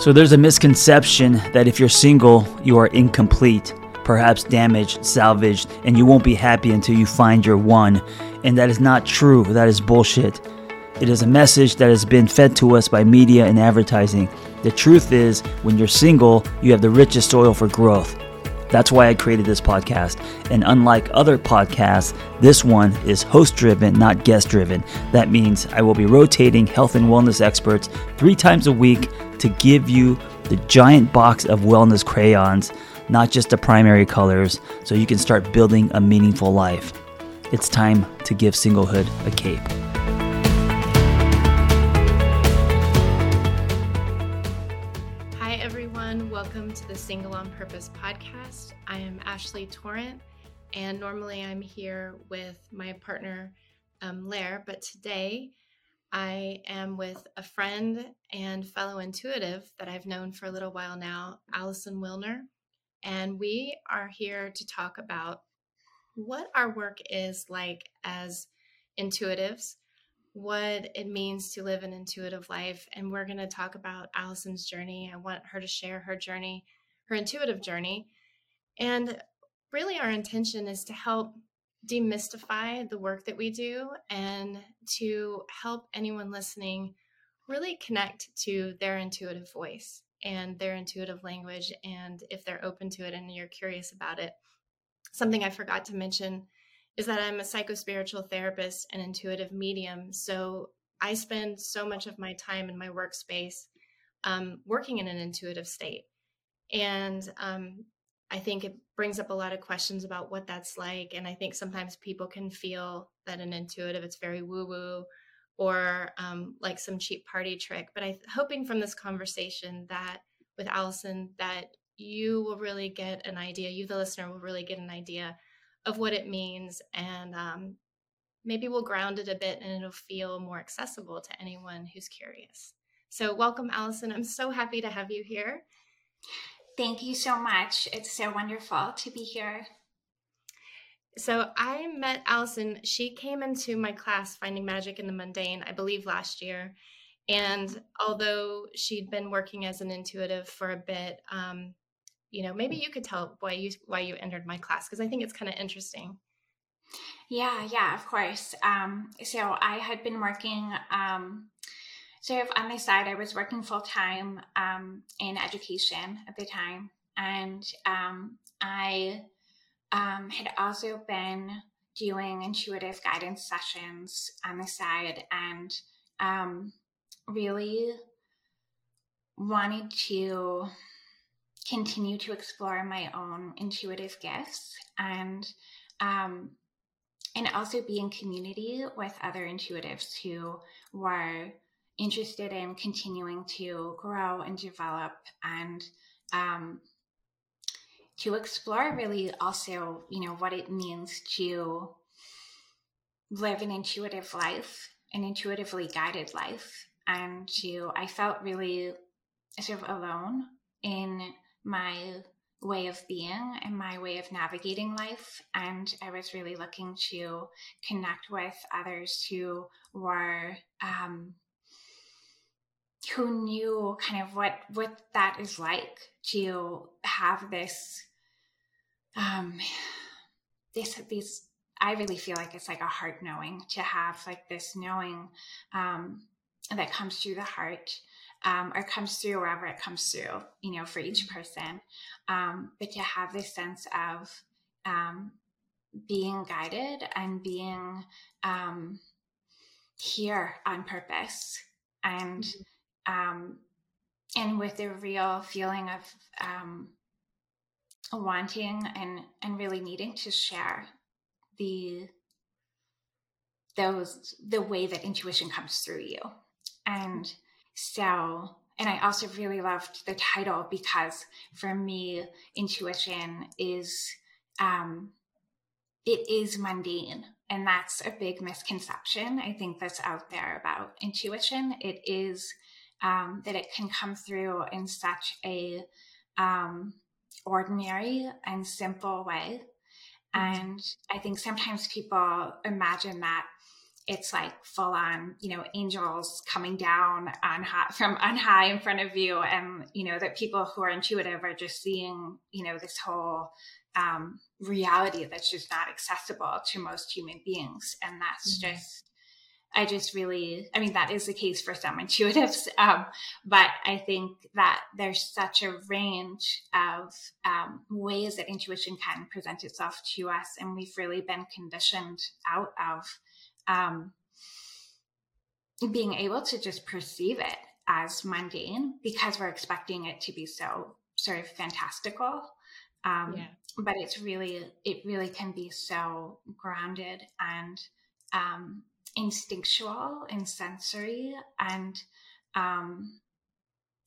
So there's a misconception that if you're single, you are incomplete, perhaps damaged, salvaged, and you won't be happy until you find your one. And that is not true. That is bullshit. It is a message that has been fed to us by media and advertising. The truth is, when you're single, you have the richest soil for growth. That's why I created this podcast. And unlike other podcasts, this one is host driven, not guest driven. That means I will be rotating health and wellness experts three times a week to give you the giant box of wellness crayons, not just the primary colors, so you can start building a meaningful life. It's time to give singlehood a cape. Hi, everyone. Welcome to the Single on Purpose podcast. I am Ashley Torrent, and normally I'm here with my partner, um, Lair, but today I am with a friend and fellow intuitive that I've known for a little while now, Allison Wilner, and we are here to talk about what our work is like as intuitives, what it means to live an intuitive life, and we're going to talk about Allison's journey. I want her to share her journey her intuitive journey. And really, our intention is to help demystify the work that we do and to help anyone listening really connect to their intuitive voice and their intuitive language. And if they're open to it and you're curious about it, something I forgot to mention is that I'm a psychospiritual therapist and intuitive medium. So I spend so much of my time in my workspace um, working in an intuitive state. And um, I think it brings up a lot of questions about what that's like. And I think sometimes people can feel that an intuitive, it's very woo woo or um, like some cheap party trick. But I'm hoping from this conversation that with Allison, that you will really get an idea, you, the listener, will really get an idea of what it means. And um, maybe we'll ground it a bit and it'll feel more accessible to anyone who's curious. So, welcome, Allison. I'm so happy to have you here. Thank you so much. It's so wonderful to be here. So I met Allison. She came into my class, Finding Magic in the Mundane, I believe last year. And although she'd been working as an intuitive for a bit, um, you know, maybe you could tell why you why you entered my class because I think it's kind of interesting. Yeah, yeah, of course. Um, so I had been working um, so on my side, I was working full time um, in education at the time, and um, I um, had also been doing intuitive guidance sessions on the side, and um, really wanted to continue to explore my own intuitive gifts and um, and also be in community with other intuitives who were interested in continuing to grow and develop and um, to explore really also you know what it means to live an intuitive life an intuitively guided life. And to i felt really sort of alone in my way of being and my way of navigating life. And i was really looking to connect with others who were um, who knew kind of what what that is like to have this um this these i really feel like it's like a heart knowing to have like this knowing um that comes through the heart um, or comes through wherever it comes through, you know, for each mm-hmm. person. Um, but to have this sense of um, being guided and being um, here on purpose and mm-hmm um, and with a real feeling of um, wanting and and really needing to share the those the way that intuition comes through you. And so and i also really loved the title because for me intuition is um it is mundane and that's a big misconception. I think that's out there about intuition. It is um, that it can come through in such a um, ordinary and simple way. Mm-hmm. And I think sometimes people imagine that it's like full on, you know, angels coming down on high, from on high in front of you, and you know that people who are intuitive are just seeing, you know, this whole um, reality that's just not accessible to most human beings, and that's mm-hmm. just. I just really, I mean, that is the case for some intuitives, um, but I think that there's such a range of um, ways that intuition can present itself to us, and we've really been conditioned out of um, being able to just perceive it as mundane because we're expecting it to be so sort of fantastical. Um, yeah. But it's really, it really can be so grounded and um, instinctual and sensory and um,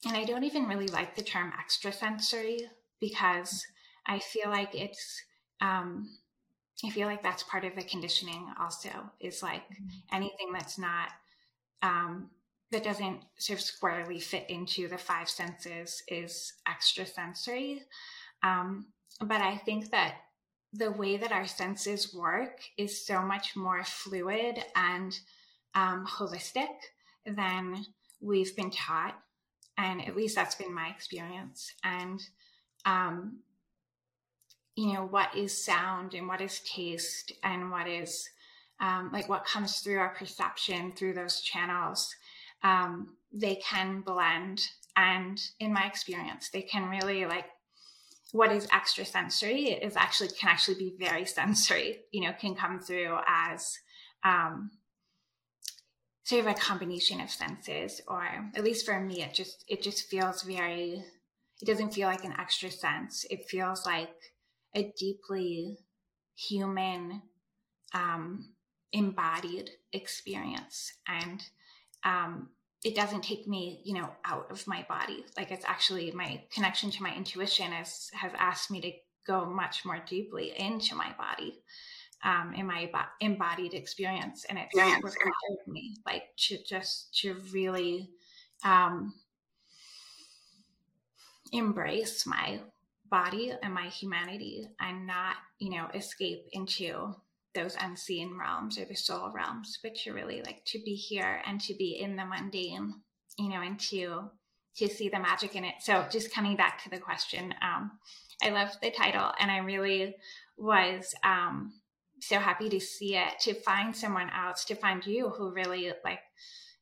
and I don't even really like the term extrasensory because I feel like it's um, I feel like that's part of the conditioning also is like mm-hmm. anything that's not um, that doesn't sort of squarely fit into the five senses is extrasensory. Um, but I think that the way that our senses work is so much more fluid and um, holistic than we've been taught. And at least that's been my experience. And um, you know what is sound and what is taste and what is um, like what comes through our perception through those channels um, they can blend and in my experience they can really like what is extra sensory is actually can actually be very sensory you know can come through as um, sort of a combination of senses or at least for me it just it just feels very it doesn't feel like an extra sense it feels like a deeply human, um, embodied experience. And um, it doesn't take me, you know, out of my body. Like it's actually my connection to my intuition has has asked me to go much more deeply into my body, um, in my embodied experience, and it's required me like to just to really um, embrace my body and my humanity and not, you know, escape into those unseen realms or the soul realms, but to really like to be here and to be in the mundane, you know, and to to see the magic in it. So just coming back to the question, um, I love the title and I really was um so happy to see it, to find someone else, to find you who really like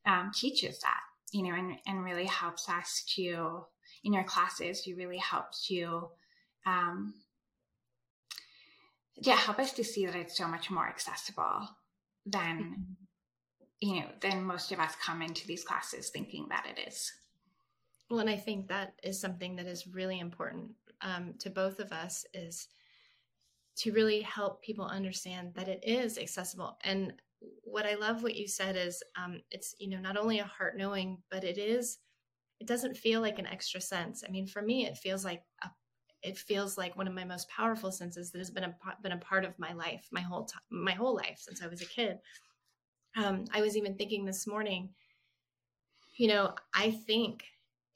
um, teaches that, you know, and, and really helps us to in your classes, you really help to, um, yeah, help us to see that it's so much more accessible than, mm-hmm. you know, than most of us come into these classes thinking that it is. Well, and I think that is something that is really important um, to both of us is to really help people understand that it is accessible. And what I love what you said is um, it's you know not only a heart knowing, but it is it doesn't feel like an extra sense. I mean, for me, it feels like a, it feels like one of my most powerful senses that has been a been a part of my life, my whole time, my whole life since I was a kid. Um, I was even thinking this morning, you know, I think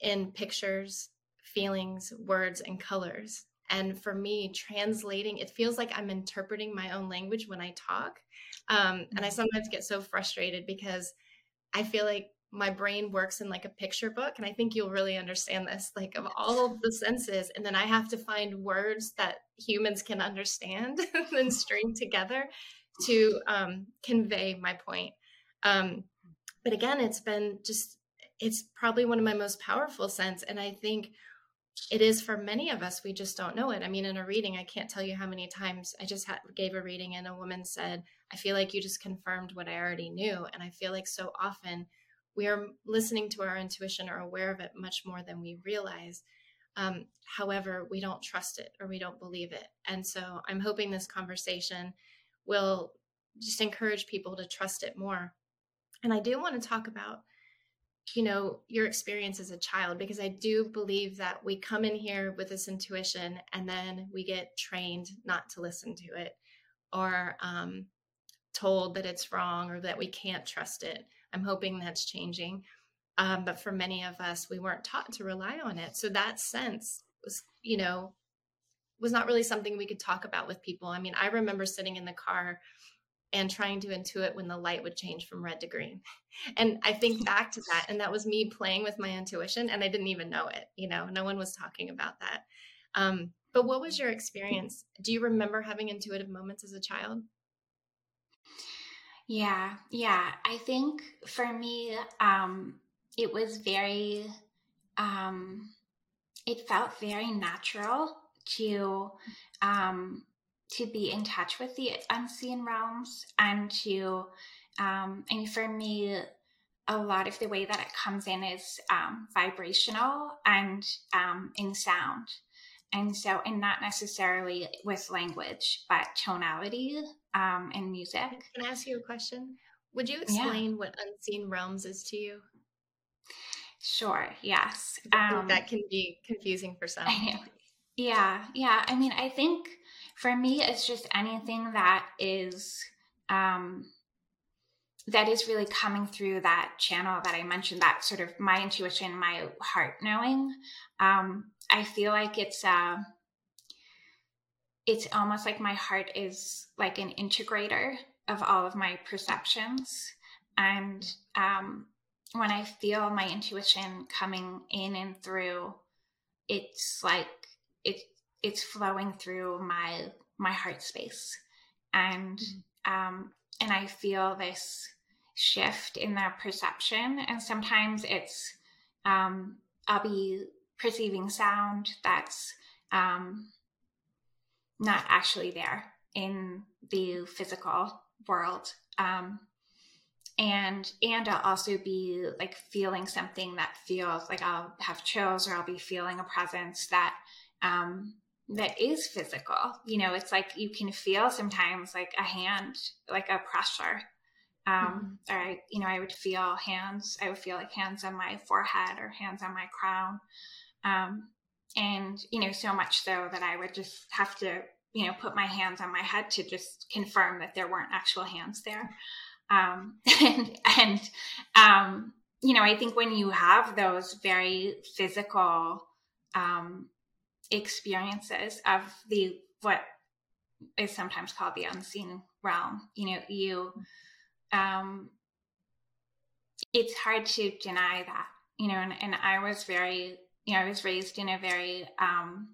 in pictures, feelings, words, and colors. And for me, translating, it feels like I'm interpreting my own language when I talk. Um, and I mm-hmm. sometimes get so frustrated because I feel like my brain works in like a picture book and i think you'll really understand this like of all of the senses and then i have to find words that humans can understand and string together to um, convey my point. Um, but again it's been just it's probably one of my most powerful sense and i think it is for many of us we just don't know it. I mean in a reading i can't tell you how many times i just had, gave a reading and a woman said i feel like you just confirmed what i already knew and i feel like so often we are listening to our intuition or aware of it much more than we realize. Um, however, we don't trust it or we don't believe it. And so I'm hoping this conversation will just encourage people to trust it more. And I do want to talk about, you know, your experience as a child, because I do believe that we come in here with this intuition and then we get trained not to listen to it or um, told that it's wrong or that we can't trust it. I'm hoping that's changing. Um, but for many of us, we weren't taught to rely on it. So that sense was, you know, was not really something we could talk about with people. I mean, I remember sitting in the car and trying to intuit when the light would change from red to green. And I think back to that, and that was me playing with my intuition, and I didn't even know it. You know, no one was talking about that. Um, but what was your experience? Do you remember having intuitive moments as a child? Yeah, yeah. I think for me, um, it was very, um, it felt very natural to um, to be in touch with the unseen realms and to um, and for me a lot of the way that it comes in is um, vibrational and um, in sound and so and not necessarily with language but tonality um, and music. Can i ask you a question? Would you explain yeah. what unseen realms is to you? Sure yes um, that can be confusing for some. yeah yeah i mean i think for me it's just anything that is um that is really coming through that channel that i mentioned that sort of my intuition my heart knowing um i feel like it's uh it's almost like my heart is like an integrator of all of my perceptions. And um when i feel my intuition coming in and through it's like it it's flowing through my my heart space. And mm-hmm. um and i feel this shift in their perception. And sometimes it's um i'll be perceiving sound that's um not actually there in the physical world um and and i'll also be like feeling something that feels like i'll have chills or i'll be feeling a presence that um that is physical. You know, it's like you can feel sometimes like a hand, like a pressure. Um, mm-hmm. Or I, you know, I would feel hands. I would feel like hands on my forehead or hands on my crown. Um, and you know, so much so that I would just have to, you know, put my hands on my head to just confirm that there weren't actual hands there. Um, and and um, you know, I think when you have those very physical um, experiences of the what is sometimes called the unseen realm. You know, you um it's hard to deny that, you know, and, and I was very, you know, I was raised in a very um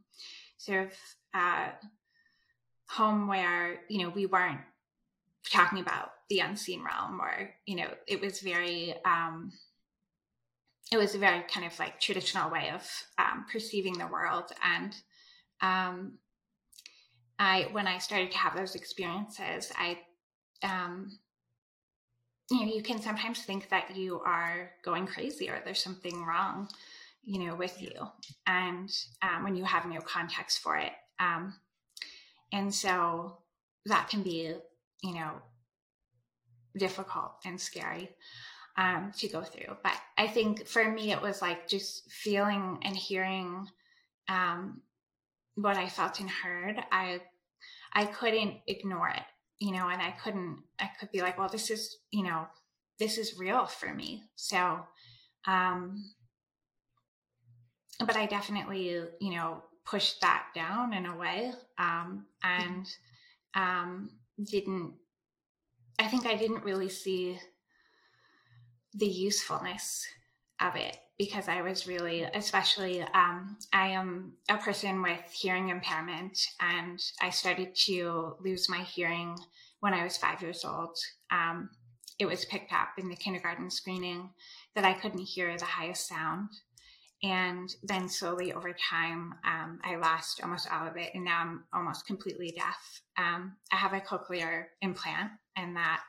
sort of uh home where, you know, we weren't talking about the unseen realm or, you know, it was very um it was a very kind of like traditional way of um, perceiving the world. And um, i when i started to have those experiences i um, you know you can sometimes think that you are going crazy or there's something wrong you know with you and um, when you have no context for it um, and so that can be you know difficult and scary um, to go through. But I think for me, it was like just feeling and hearing um, what I felt and heard. I I couldn't ignore it, you know, and I couldn't. I could be like, well, this is you know, this is real for me. So, um, but I definitely you know pushed that down in a way, um, and um, didn't. I think I didn't really see the usefulness of it because I was really, especially, um, I am a person with hearing impairment, and I started to lose my hearing when I was five years old. Um, it was picked up in the kindergarten screening that I couldn't hear the highest sound. And then slowly over time, um, I lost almost all of it, and now I'm almost completely deaf. Um, I have a cochlear implant, and that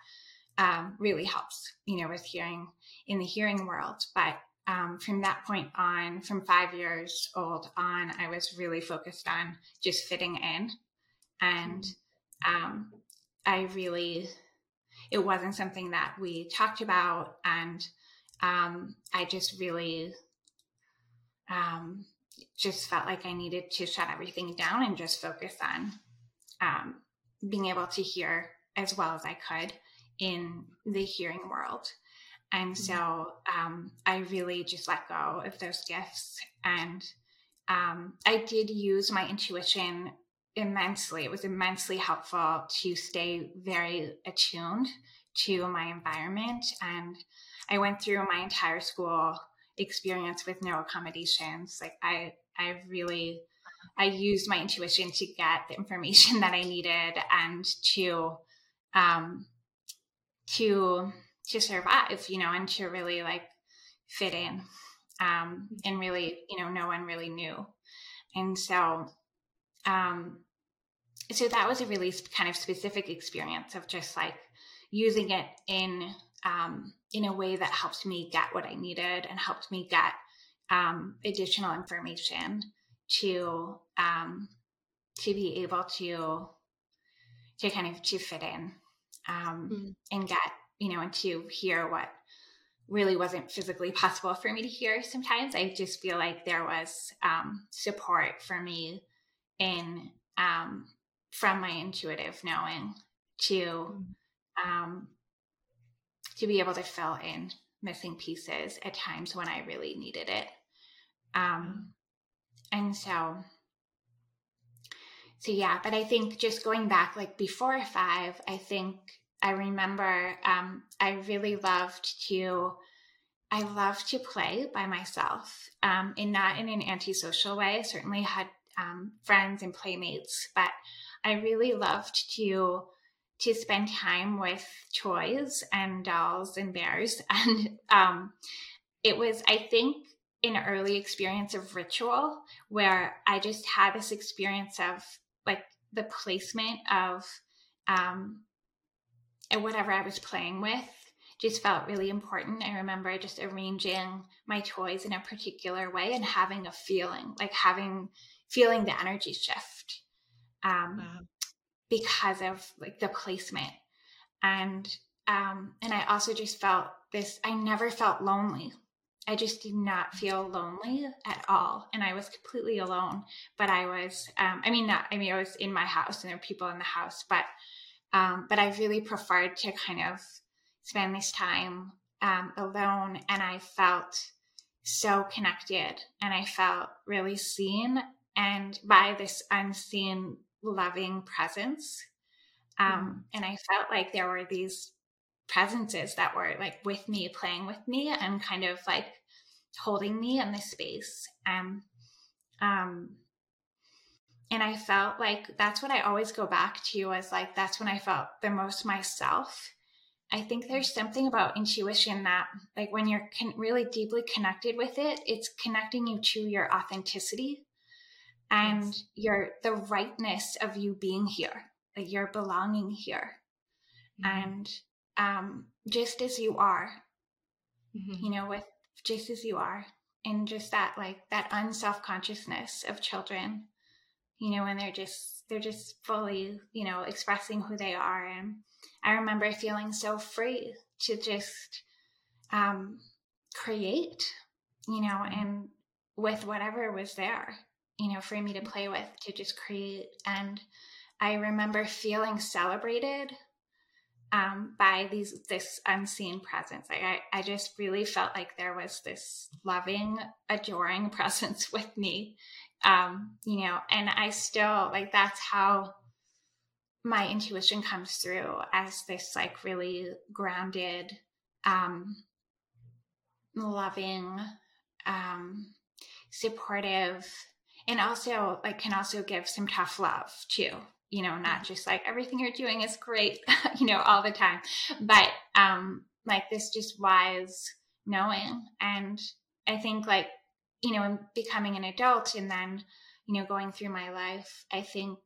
um, really helps, you know, with hearing in the hearing world. But um, from that point on, from five years old on, I was really focused on just fitting in. And um, I really, it wasn't something that we talked about. And um, I just really um, just felt like I needed to shut everything down and just focus on um, being able to hear as well as I could in the hearing world. And mm-hmm. so um, I really just let go of those gifts. And um, I did use my intuition immensely. It was immensely helpful to stay very attuned to my environment. And I went through my entire school experience with no accommodations. Like I, I really, I used my intuition to get the information that I needed and to, um, to, to survive, you know, and to really like fit in. Um, and really, you know, no one really knew. And so, um, so that was a really kind of specific experience of just like using it in um, in a way that helped me get what I needed and helped me get um, additional information to um, to be able to to kind of to fit in um, mm. and get you know and to hear what really wasn't physically possible for me to hear sometimes i just feel like there was um, support for me in um, from my intuitive knowing to mm. um, to be able to fill in missing pieces at times when I really needed it. Um, and so, so yeah, but I think just going back like before five, I think I remember um, I really loved to. I loved to play by myself, um, and not in an antisocial way. I certainly had um, friends and playmates, but I really loved to to spend time with toys and dolls and bears. And um, it was, I think, an early experience of ritual where I just had this experience of like the placement of um, whatever I was playing with just felt really important. I remember just arranging my toys in a particular way and having a feeling, like having feeling the energy shift. Um, wow because of like the placement. And um and i also just felt this i never felt lonely. I just did not feel lonely at all. And i was completely alone. But i was um i mean not i mean i was in my house and there were people in the house but um but i really preferred to kind of spend this time um alone. And i felt so connected. And i felt really seen and by this unseen loving presence. Um, mm. And I felt like there were these presences that were like with me, playing with me, and kind of like holding me in this space. Um, um, and I felt like that's what I always go back to was like that's when I felt the most myself. I think there's something about intuition that, like, when you're con- really deeply connected with it, it's connecting you to your authenticity and yes. your the rightness of you being here like your belonging here mm-hmm. and um just as you are mm-hmm. you know with just as you are and just that like that unself consciousness of children you know when they're just they're just fully you know expressing who they are and i remember feeling so free to just um create you know mm-hmm. and with whatever was there you know, for me to play with, to just create. And I remember feeling celebrated um, by these this unseen presence. Like I, I just really felt like there was this loving, adoring presence with me. Um, you know, and I still like that's how my intuition comes through as this like really grounded, um, loving, um, supportive and also like can also give some tough love too you know not just like everything you're doing is great you know all the time. But um like this just wise knowing. And i think like you know becoming an adult and then you know going through my life i think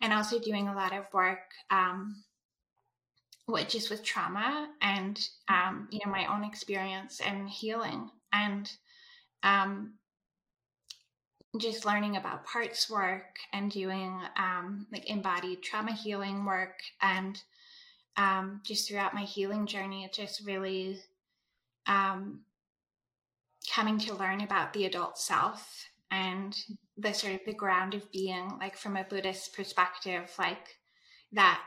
and also doing a lot of work um with just with trauma and um you know my own experience and healing. And um just learning about parts work and doing um, like embodied trauma healing work and um, just throughout my healing journey it just really um, coming to learn about the adult self and the sort of the ground of being like from a buddhist perspective like that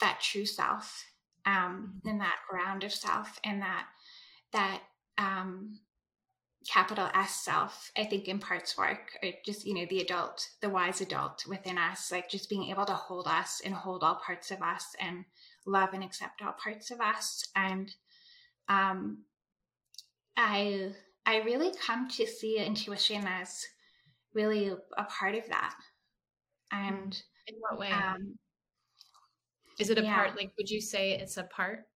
that true self um and that ground of self and that that um capital S self, I think in parts work, or just, you know, the adult, the wise adult within us, like just being able to hold us and hold all parts of us and love and accept all parts of us. And um I I really come to see intuition as really a part of that. And in what way? Um, is it a yeah. part? Like, would you say it's a part?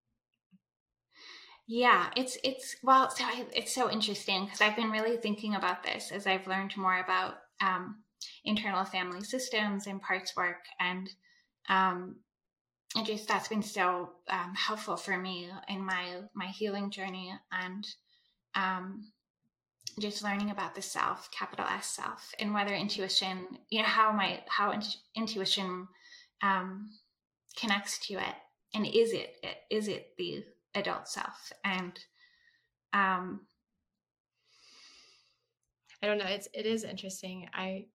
Yeah, it's it's well, so I, it's so interesting because I've been really thinking about this as I've learned more about um, internal family systems and parts work, and um, and just that's been so um, helpful for me in my my healing journey and um, just learning about the self, capital S self, and whether intuition, you know, how my how in, intuition um, connects to it, and is it is it the adult self, and um, I don't know. It's it is interesting. I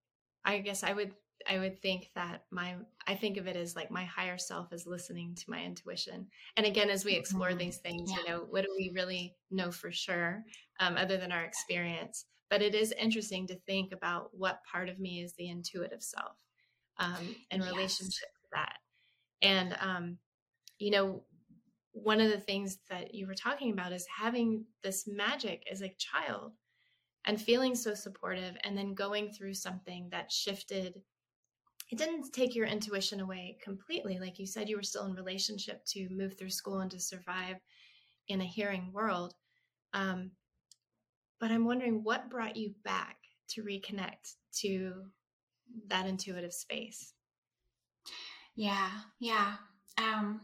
I guess I would I would think that my I think of it as like my higher self is listening to my intuition. And again, as we explore mm-hmm. these things, yeah. you know, what do we really know for sure, um, other than our experience? But it is interesting to think about what part of me is the intuitive self, um, in yes. relationship to that. And um, you know, one of the things that you were talking about is having this magic as a child and feeling so supportive and then going through something that shifted it didn't take your intuition away completely. Like you said, you were still in relationship to move through school and to survive in a hearing world. Um, but I'm wondering what brought you back to reconnect to that intuitive space. Yeah, yeah. Um,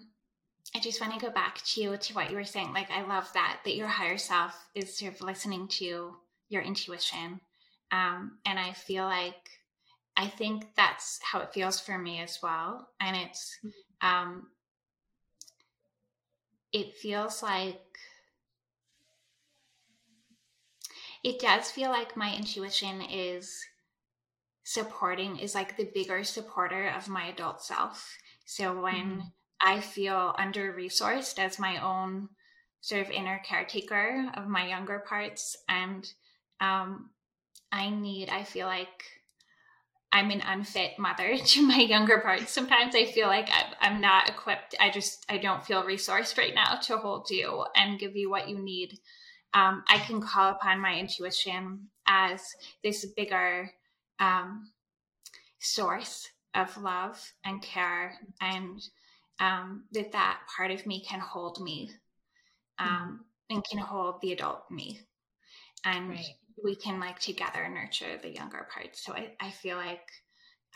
I just want to go back to you to what you were saying. Like, I love that that your higher self is sort of listening to your intuition, um, and I feel like I think that's how it feels for me as well. And it's, mm-hmm. um, it feels like, it does feel like my intuition is supporting, is like the bigger supporter of my adult self. So when mm-hmm. I feel under resourced as my own sort of inner caretaker of my younger parts, and um, I need, I feel like, I'm an unfit mother to my younger parts. Sometimes I feel like I'm not equipped. I just I don't feel resourced right now to hold you and give you what you need. Um, I can call upon my intuition as this bigger um, source of love and care, and um, that that part of me can hold me um, mm-hmm. and can hold the adult me, and right we can like together nurture the younger parts. So I, I feel like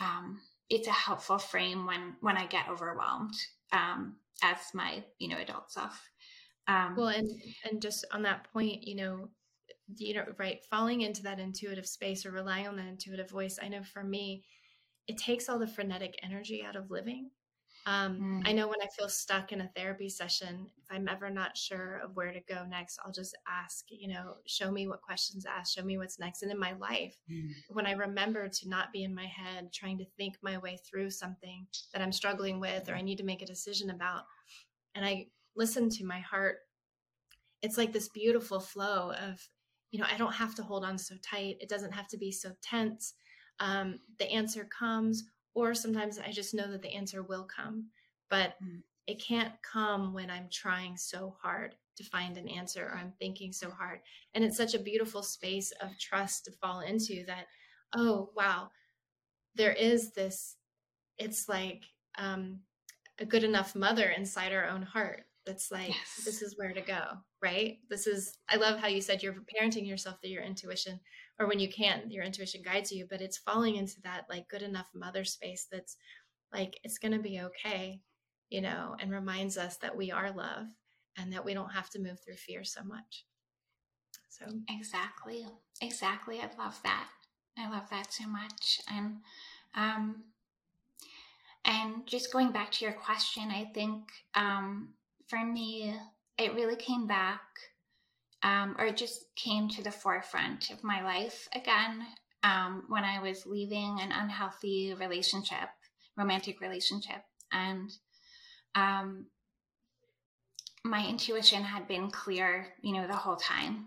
um, it's a helpful frame when when I get overwhelmed um, as my you know adult self. Um, well, and and just on that point, you know, you know, right, falling into that intuitive space or relying on that intuitive voice. I know for me, it takes all the frenetic energy out of living. Um, mm. I know when I feel stuck in a therapy session, if I'm ever not sure of where to go next, I'll just ask, you know, show me what questions to ask, show me what's next. And in my life, mm. when I remember to not be in my head trying to think my way through something that I'm struggling with or I need to make a decision about, and I listen to my heart, it's like this beautiful flow of, you know, I don't have to hold on so tight. It doesn't have to be so tense. Um, the answer comes or sometimes I just know that the answer will come, but mm. it can't come when I'm trying so hard to find an answer or I'm thinking so hard. And it's such a beautiful space of trust to fall into that, oh, wow, there is this, it's like um, a good enough mother inside our own heart that's like, yes. this is where to go, right? This is, I love how you said you're parenting yourself through your intuition or when you can't, your intuition guides you but it's falling into that like good enough mother space that's like it's going to be okay you know and reminds us that we are love and that we don't have to move through fear so much. So. Exactly. Exactly. I love that. I love that so much. And um and just going back to your question i think um for me it really came back um, or it just came to the forefront of my life again um, when I was leaving an unhealthy relationship, romantic relationship, and um, my intuition had been clear, you know, the whole time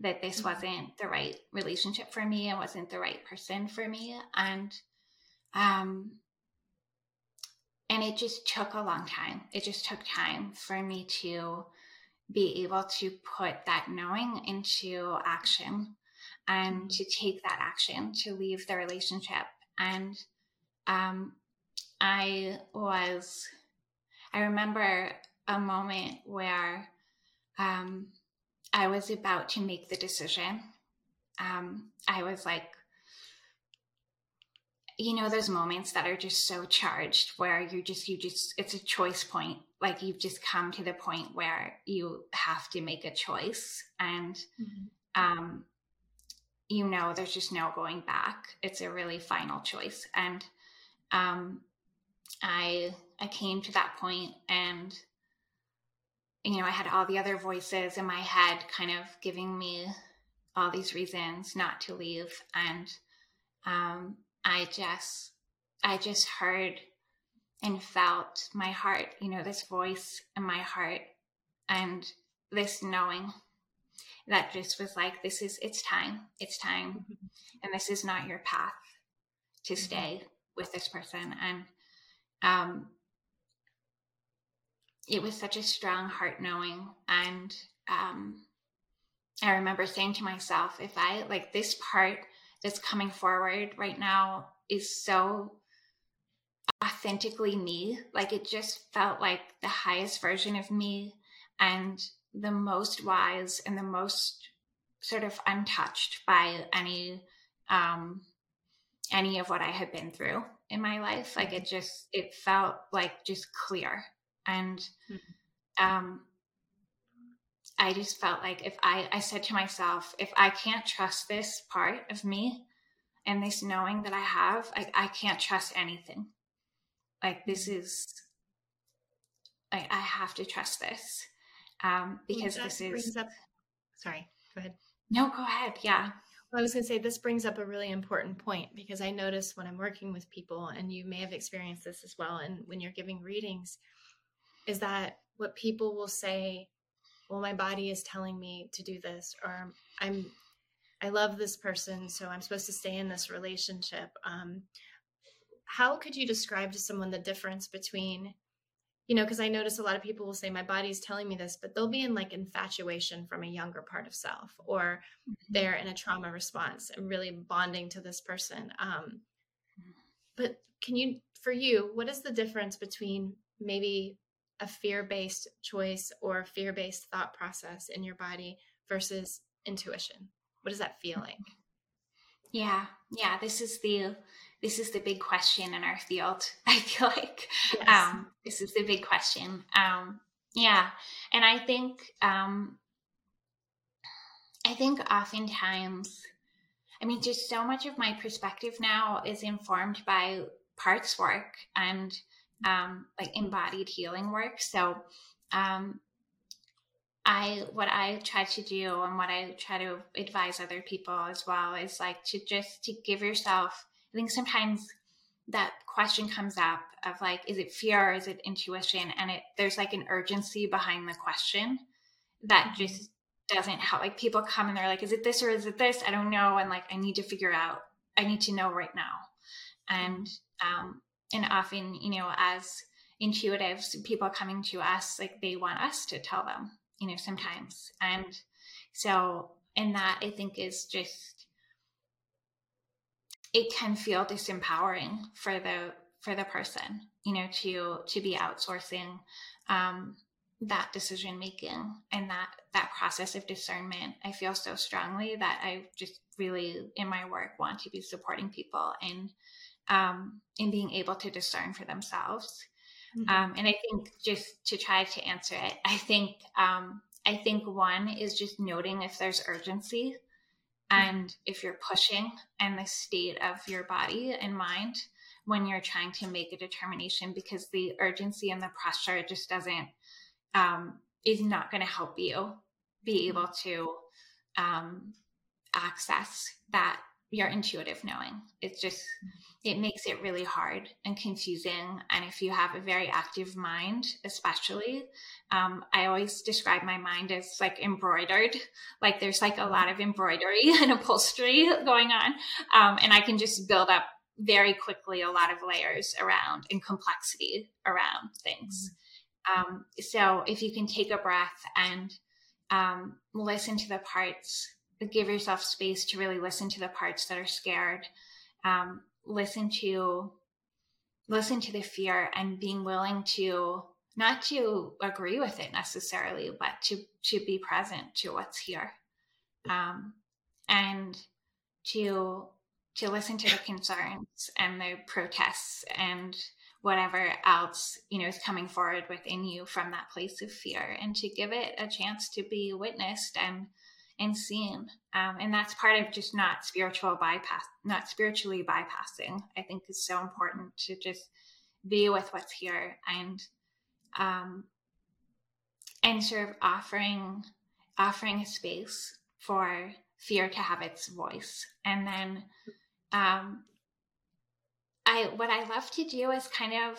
that this mm-hmm. wasn't the right relationship for me and wasn't the right person for me. And, um, and it just took a long time. It just took time for me to be able to put that knowing into action and mm-hmm. to take that action to leave the relationship. And um, I was, I remember a moment where um, I was about to make the decision. Um, I was like, you know, those moments that are just so charged where you just, you just, it's a choice point. Like you've just come to the point where you have to make a choice. And, mm-hmm. um, you know, there's just no going back. It's a really final choice. And, um, I, I came to that point and you know, I had all the other voices in my head kind of giving me all these reasons not to leave. And um, I just, I just heard and felt my heart, you know, this voice in my heart and this knowing that just was like, this is, it's time, it's time. Mm-hmm. And this is not your path to mm-hmm. stay with this person. And um, it was such a strong heart knowing and um, i remember saying to myself if i like this part that's coming forward right now is so authentically me. Like it just felt like the highest version of me and the most wise and the most sort of untouched by any um any of what i had been through in my life. Like it just it felt like just clear. And mm-hmm. um, I just felt like if I, I said to myself, if I can't trust this part of me and this knowing that I have, I, I can't trust anything. Like this mm-hmm. is, like I have to trust this um, because this is. Up, sorry, go ahead. No, go ahead. Yeah. Well, I was going to say this brings up a really important point because I notice when I'm working with people, and you may have experienced this as well, and when you're giving readings, is that what people will say well my body is telling me to do this or i'm i love this person so i'm supposed to stay in this relationship. Um, how could you describe to someone the difference between you know because i notice a lot of people will say my body's telling me this but they'll be in like infatuation from a younger part of self or mm-hmm. they're in a trauma response and really bonding to this person. Um, but can you for you what is the difference between maybe a fear based choice or fear based thought process in your body versus intuition? What does that feel like? Yeah, yeah. This is the this is the big question in our field. I feel like yes. um, this is the big question. Um, yeah, and I think um, I think oftentimes, I mean, just so much of my perspective now is informed by parts work and um, like embodied healing work. So, um, I what I try to do and what I try to advise other people as well is like to just to give yourself. I think sometimes that question comes up of like, is it fear or is it intuition? And it there's like an urgency behind the question that mm-hmm. just doesn't help. Like people come and they're like, is it this or is it this? I don't know. And like I need to figure out. I need to know right now. And um, and often you know as intuitives people coming to us like they want us to tell them you know sometimes. And so and that i think is just it can feel disempowering for the for the person you know to to be outsourcing um that decision making and that that process of discernment. I feel so strongly that i just really in my work want to be supporting people and um, in being able to discern for themselves. Mm-hmm. Um, and I think just to try to answer it, I think um, I think one is just noting if there's urgency mm-hmm. and if you're pushing and the state of your body and mind when you're trying to make a determination because the urgency and the pressure just doesn't um, is not going to help you be mm-hmm. able to um, access that your intuitive knowing. It's just it makes it really hard and confusing. And if you have a very active mind, especially, um, I always describe my mind as like embroidered. Like there's like a lot of embroidery and upholstery going on, um, and I can just build up very quickly a lot of layers around and complexity around things. Um, so if you can take a breath and um, listen to the parts give yourself space to really listen to the parts that are scared. Um, listen to listen to the fear and being willing to not to agree with it necessarily but to to be present to what's here. Um, and to to listen to the concerns and the protests and whatever else you know is coming forward within you from that place of fear and to give it a chance to be witnessed and and seen um, and that's part of just not spiritual bypass not spiritually bypassing i think is so important to just be with what's here and um and sort of offering offering a space for fear to have its voice. And then um i what i love to do is kind of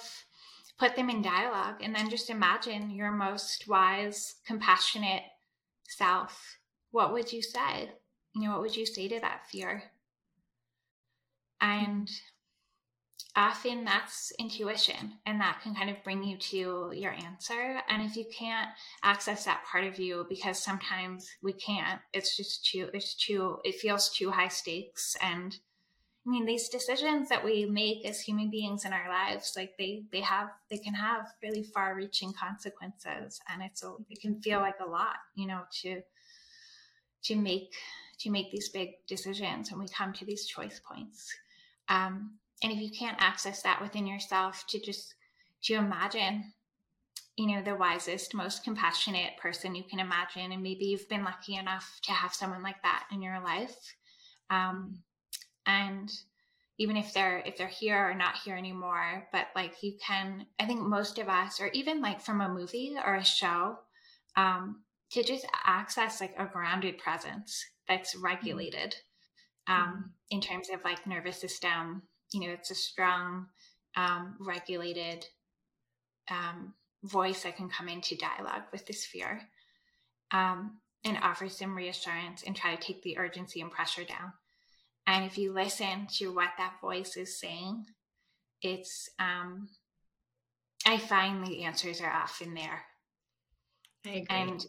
put them in dialogue and then just imagine your most wise compassionate self what would you say? You know, what would you say to that fear? And often that's intuition, and that can kind of bring you to your answer. And if you can't access that part of you, because sometimes we can't, it's just too, it's too, it feels too high stakes. And I mean, these decisions that we make as human beings in our lives, like they, they have, they can have really far reaching consequences. And it's, a, it can feel like a lot, you know, to, to make to make these big decisions when we come to these choice points. Um, and if you can't access that within yourself to just to imagine you know the wisest most compassionate person you can imagine and maybe you've been lucky enough to have someone like that in your life. Um, and even if they're if they're here or not here anymore but like you can i think most of us or even like from a movie or a show um, to just access like a grounded presence that's mm-hmm. regulated um, mm-hmm. in terms of like nervous system you know it's a strong um, regulated um, voice that can come into dialogue with this fear um, and offer some reassurance and try to take the urgency and pressure down and if you listen to what that voice is saying it's um, i find the answers are often there. And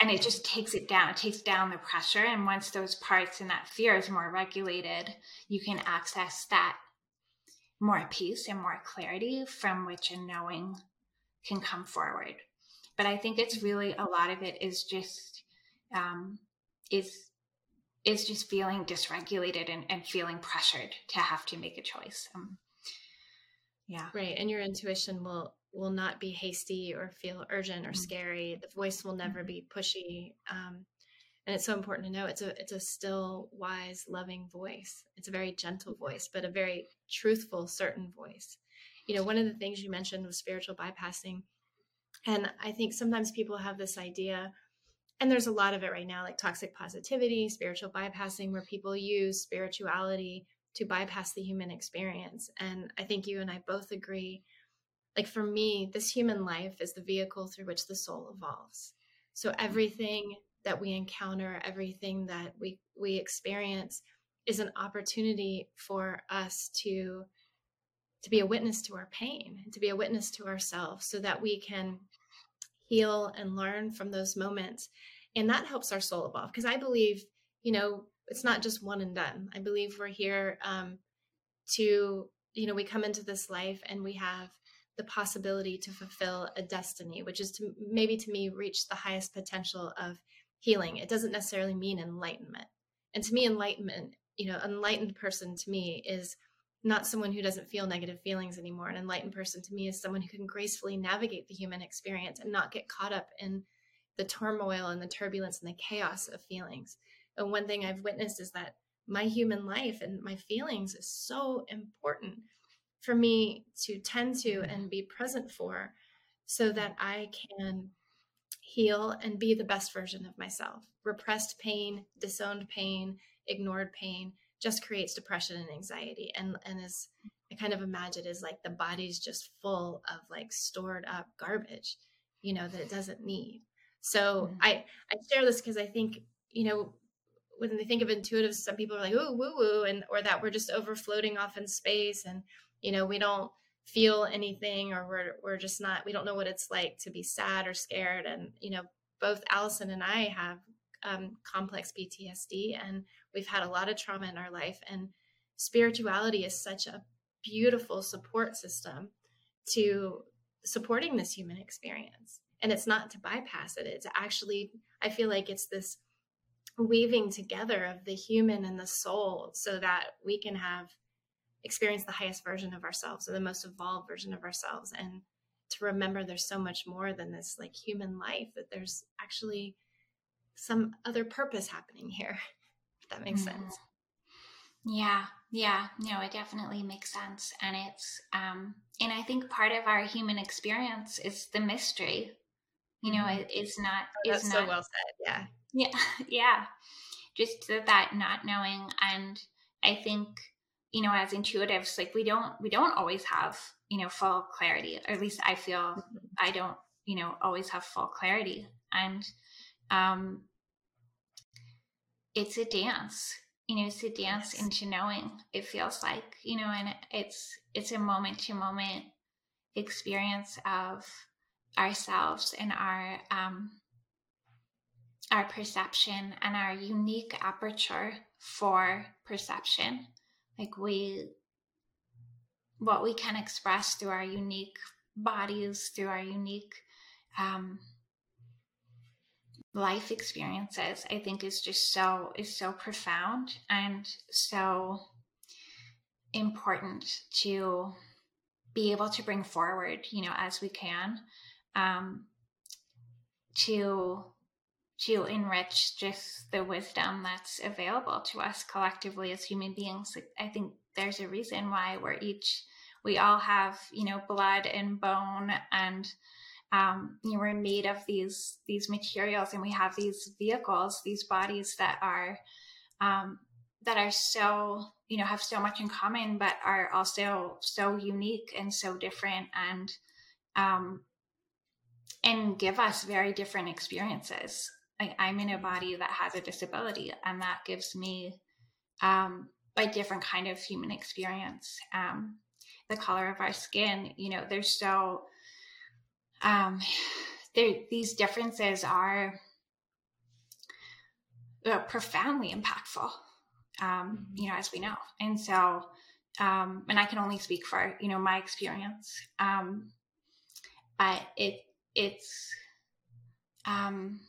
and it just takes it down. It takes down the pressure. And once those parts and that fear is more regulated, you can access that more peace and more clarity from which a knowing can come forward. But I think it's really a lot of it is just um, is is just feeling dysregulated and, and feeling pressured to have to make a choice. Um, yeah. Right. And your intuition will will not be hasty or feel urgent or mm-hmm. scary. The voice will never mm-hmm. be pushy. Um, and it's so important to know it's a it's a still, wise, loving voice. It's a very gentle voice, but a very truthful, certain voice. You know, one of the things you mentioned was spiritual bypassing. And I think sometimes people have this idea, and there's a lot of it right now, like toxic positivity, spiritual bypassing, where people use spirituality to bypass the human experience. And I think you and I both agree like for me, this human life is the vehicle through which the soul evolves. So mm-hmm. everything that we encounter, everything that we we experience is an opportunity for us to to be a witness to our pain to be a witness to ourselves so that we can heal and learn from those moments and that helps our soul evolve because i believe you know it's not just one and done i believe we're here um, to you know we come into this life and we have the possibility to fulfill a destiny, which is to maybe to me reach the highest potential of healing. It doesn't necessarily mean enlightenment. And to me, enlightenment, you know, enlightened person to me is not someone who doesn't feel negative feelings anymore. An enlightened person to me is someone who can gracefully navigate the human experience and not get caught up in the turmoil and the turbulence and the chaos of feelings. And one thing I've witnessed is that my human life and my feelings is so important for me to tend to and be present for so that I can heal and be the best version of myself. Repressed pain, disowned pain, ignored pain just creates depression and anxiety and and is i kind of imagine is like the body's just full of like stored up garbage you know that it doesn't need so mm-hmm. i i share this because i think you know when they think of intuitive some people are like oh woo woo and or that we're just over floating off in space and you know we don't feel anything or we're we're just not we don't know what it's like to be sad or scared. And you know both Allison and I have um, complex PTSD and we've had a lot of trauma in our life. And spirituality is such a beautiful support system to supporting this human experience. And it's not to bypass it. It's actually i feel like it's this weaving together of the human and the soul so that we can have experience the highest version of ourselves or the most evolved version of ourselves and to remember there's so much more than this like human life that there's actually some other purpose happening here if that makes mm-hmm. sense. Yeah yeah. No it definitely makes sense and it's um and i think part of our human experience is the mystery. You know mm-hmm. it, it's not oh, it's not so well said yeah. Yeah yeah. Just that not knowing and i think you know as intuitives like we don't we don't always have you know full clarity or at least i feel mm-hmm. i don't you know always have full clarity and um it's a dance you know it's a dance yes. into knowing it feels like you know and it's it's a moment to moment experience of ourselves and our um our perception and our unique aperture for perception like we what we can express through our unique bodies through our unique um, life experiences i think is just so is so profound and so important to be able to bring forward you know as we can um, to to enrich just the wisdom that's available to us collectively as human beings. I think there's a reason why we're each, we all have, you know, blood and bone and, um, you know, we're made of these, these materials and we have these vehicles, these bodies that are, um, that are so, you know, have so much in common, but are also so unique and so different and, um, and give us very different experiences. I, am in a body that has a disability, and that gives me um, a different kind of human experience. Um, the color of our skin, you know, there's so um, there these differences are uh, profoundly impactful. Um, you know, as we know, and so, um, and I can only speak for you know my experience, um, but it it's um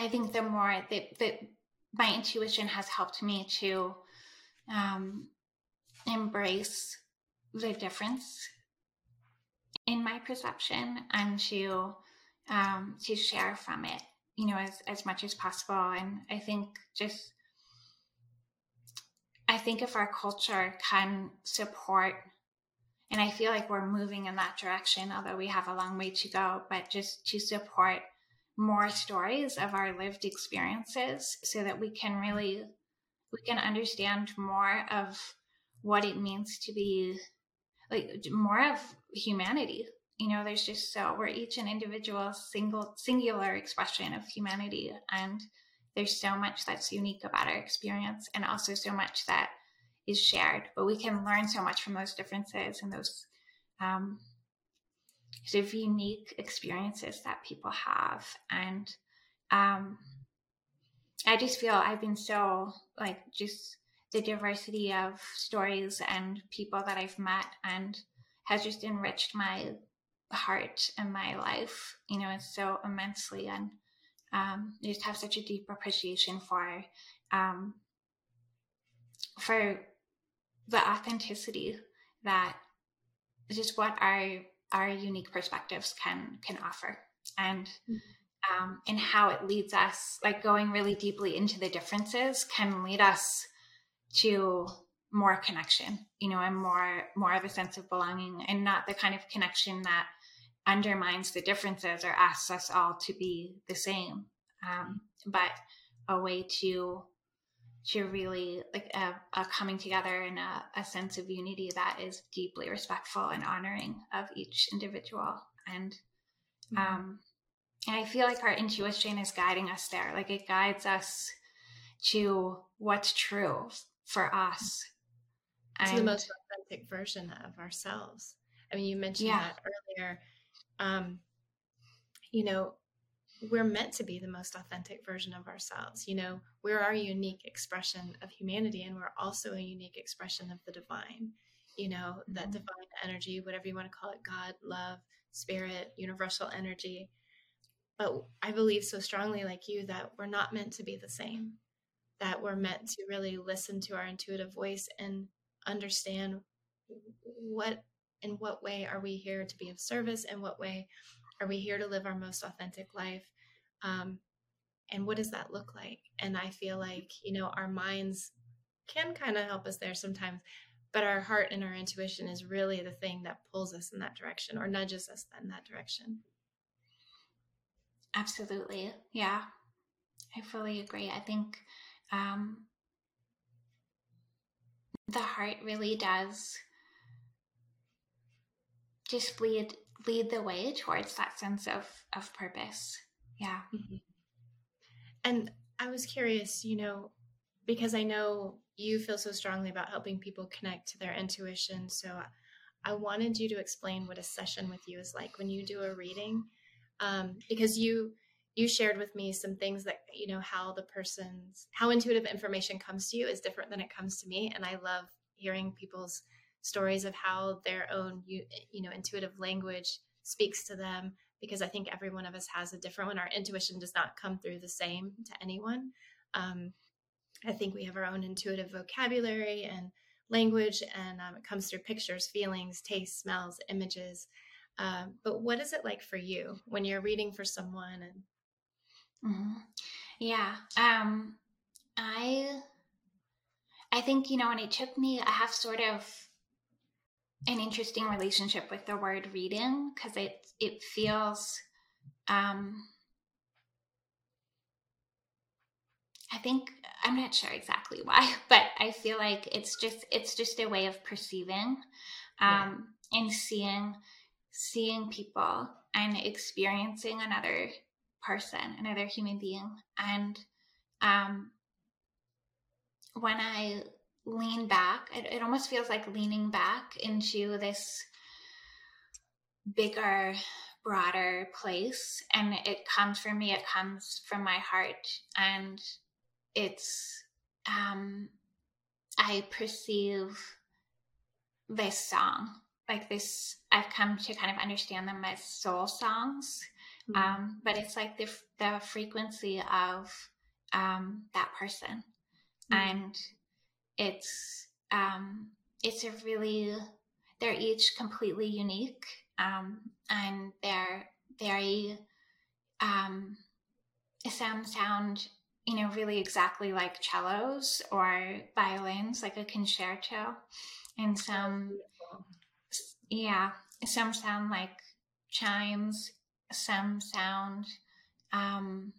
I think the more that, that my intuition has helped me to um, embrace the difference in my perception and to um, to share from it, you know, as as much as possible. And I think just I think if our culture can support, and I feel like we're moving in that direction, although we have a long way to go, but just to support more stories of our lived experiences so that we can really we can understand more of what it means to be like more of humanity. You know there's just so we're each an individual single singular expression of humanity and there's so much that's unique about our experience and also so much that is shared. But we can learn so much from those differences and those um, sort of unique experiences that people have. And um, I just feel I've been so like just the diversity of stories and people that I've met and has just enriched my heart and my life, you know, it's so immensely. And um, I just have such a deep appreciation for um, for the authenticity that just what our our unique perspectives can can offer and mm-hmm. um, and how it leads us like going really deeply into the differences can lead us to more connection you know and more more of a sense of belonging and not the kind of connection that undermines the differences or asks us all to be the same um, but a way to to really like a, a coming together and a, a, sense of unity that is deeply respectful and honoring of each individual. And mm-hmm. um and i feel like our intuition is guiding us there. Like it guides us to what's true for us. It's and, the most authentic version of ourselves. I mean you mentioned yeah. that earlier. Um you know we're meant to be the most authentic version of ourselves. You know, we're our unique expression of humanity, and we're also a unique expression of the divine. You know, mm-hmm. that divine energy, whatever you want to call it God, love, spirit, universal energy. But I believe so strongly, like you, that we're not meant to be the same, that we're meant to really listen to our intuitive voice and understand what in what way are we here to be of service and what way are we here to live our most authentic life? Um, and what does that look like? And I feel like, you know, our minds can kind of help us there sometimes, but our heart and our intuition is really the thing that pulls us in that direction or nudges us in that direction. Absolutely. Yeah. I fully agree. I think um, the heart really does just lead lead the way towards that sense of of purpose. Yeah. Mm-hmm. and i was curious you know because i know you feel so strongly about helping people connect to their intuition. So i wanted you to explain what a session with you is like when you do a reading um, because you you shared with me some things that you know how the person's how intuitive information comes to you is different than it comes to me. And i love hearing people's stories of how their own you, you know intuitive language speaks to them because I think every one of us has a different one. Our intuition does not come through the same to anyone. Um, I think we have our own intuitive vocabulary and language, and um, it comes through pictures, feelings, tastes, smells, images. Um, but what is it like for you when you're reading for someone? And mm-hmm. yeah, um, I I think you know, and it took me. I have sort of an interesting relationship with the word reading because it it feels um I think I'm not sure exactly why, but I feel like it's just it's just a way of perceiving um yeah. and seeing seeing people and experiencing another person, another human being. And um when I lean back. It, it almost feels like leaning back into this bigger, broader place. And it comes from me, it comes from my heart. And it's, um, I perceive this song like this. I've come to kind of understand them as soul songs. Mm-hmm. Um, but it's like the, the frequency of um, that person. Mm-hmm. And it's um, it's a really they're each completely unique um, and they're very um, some sound you know really exactly like cellos or violins like a concerto. And some yeah some sound like chimes some sound um,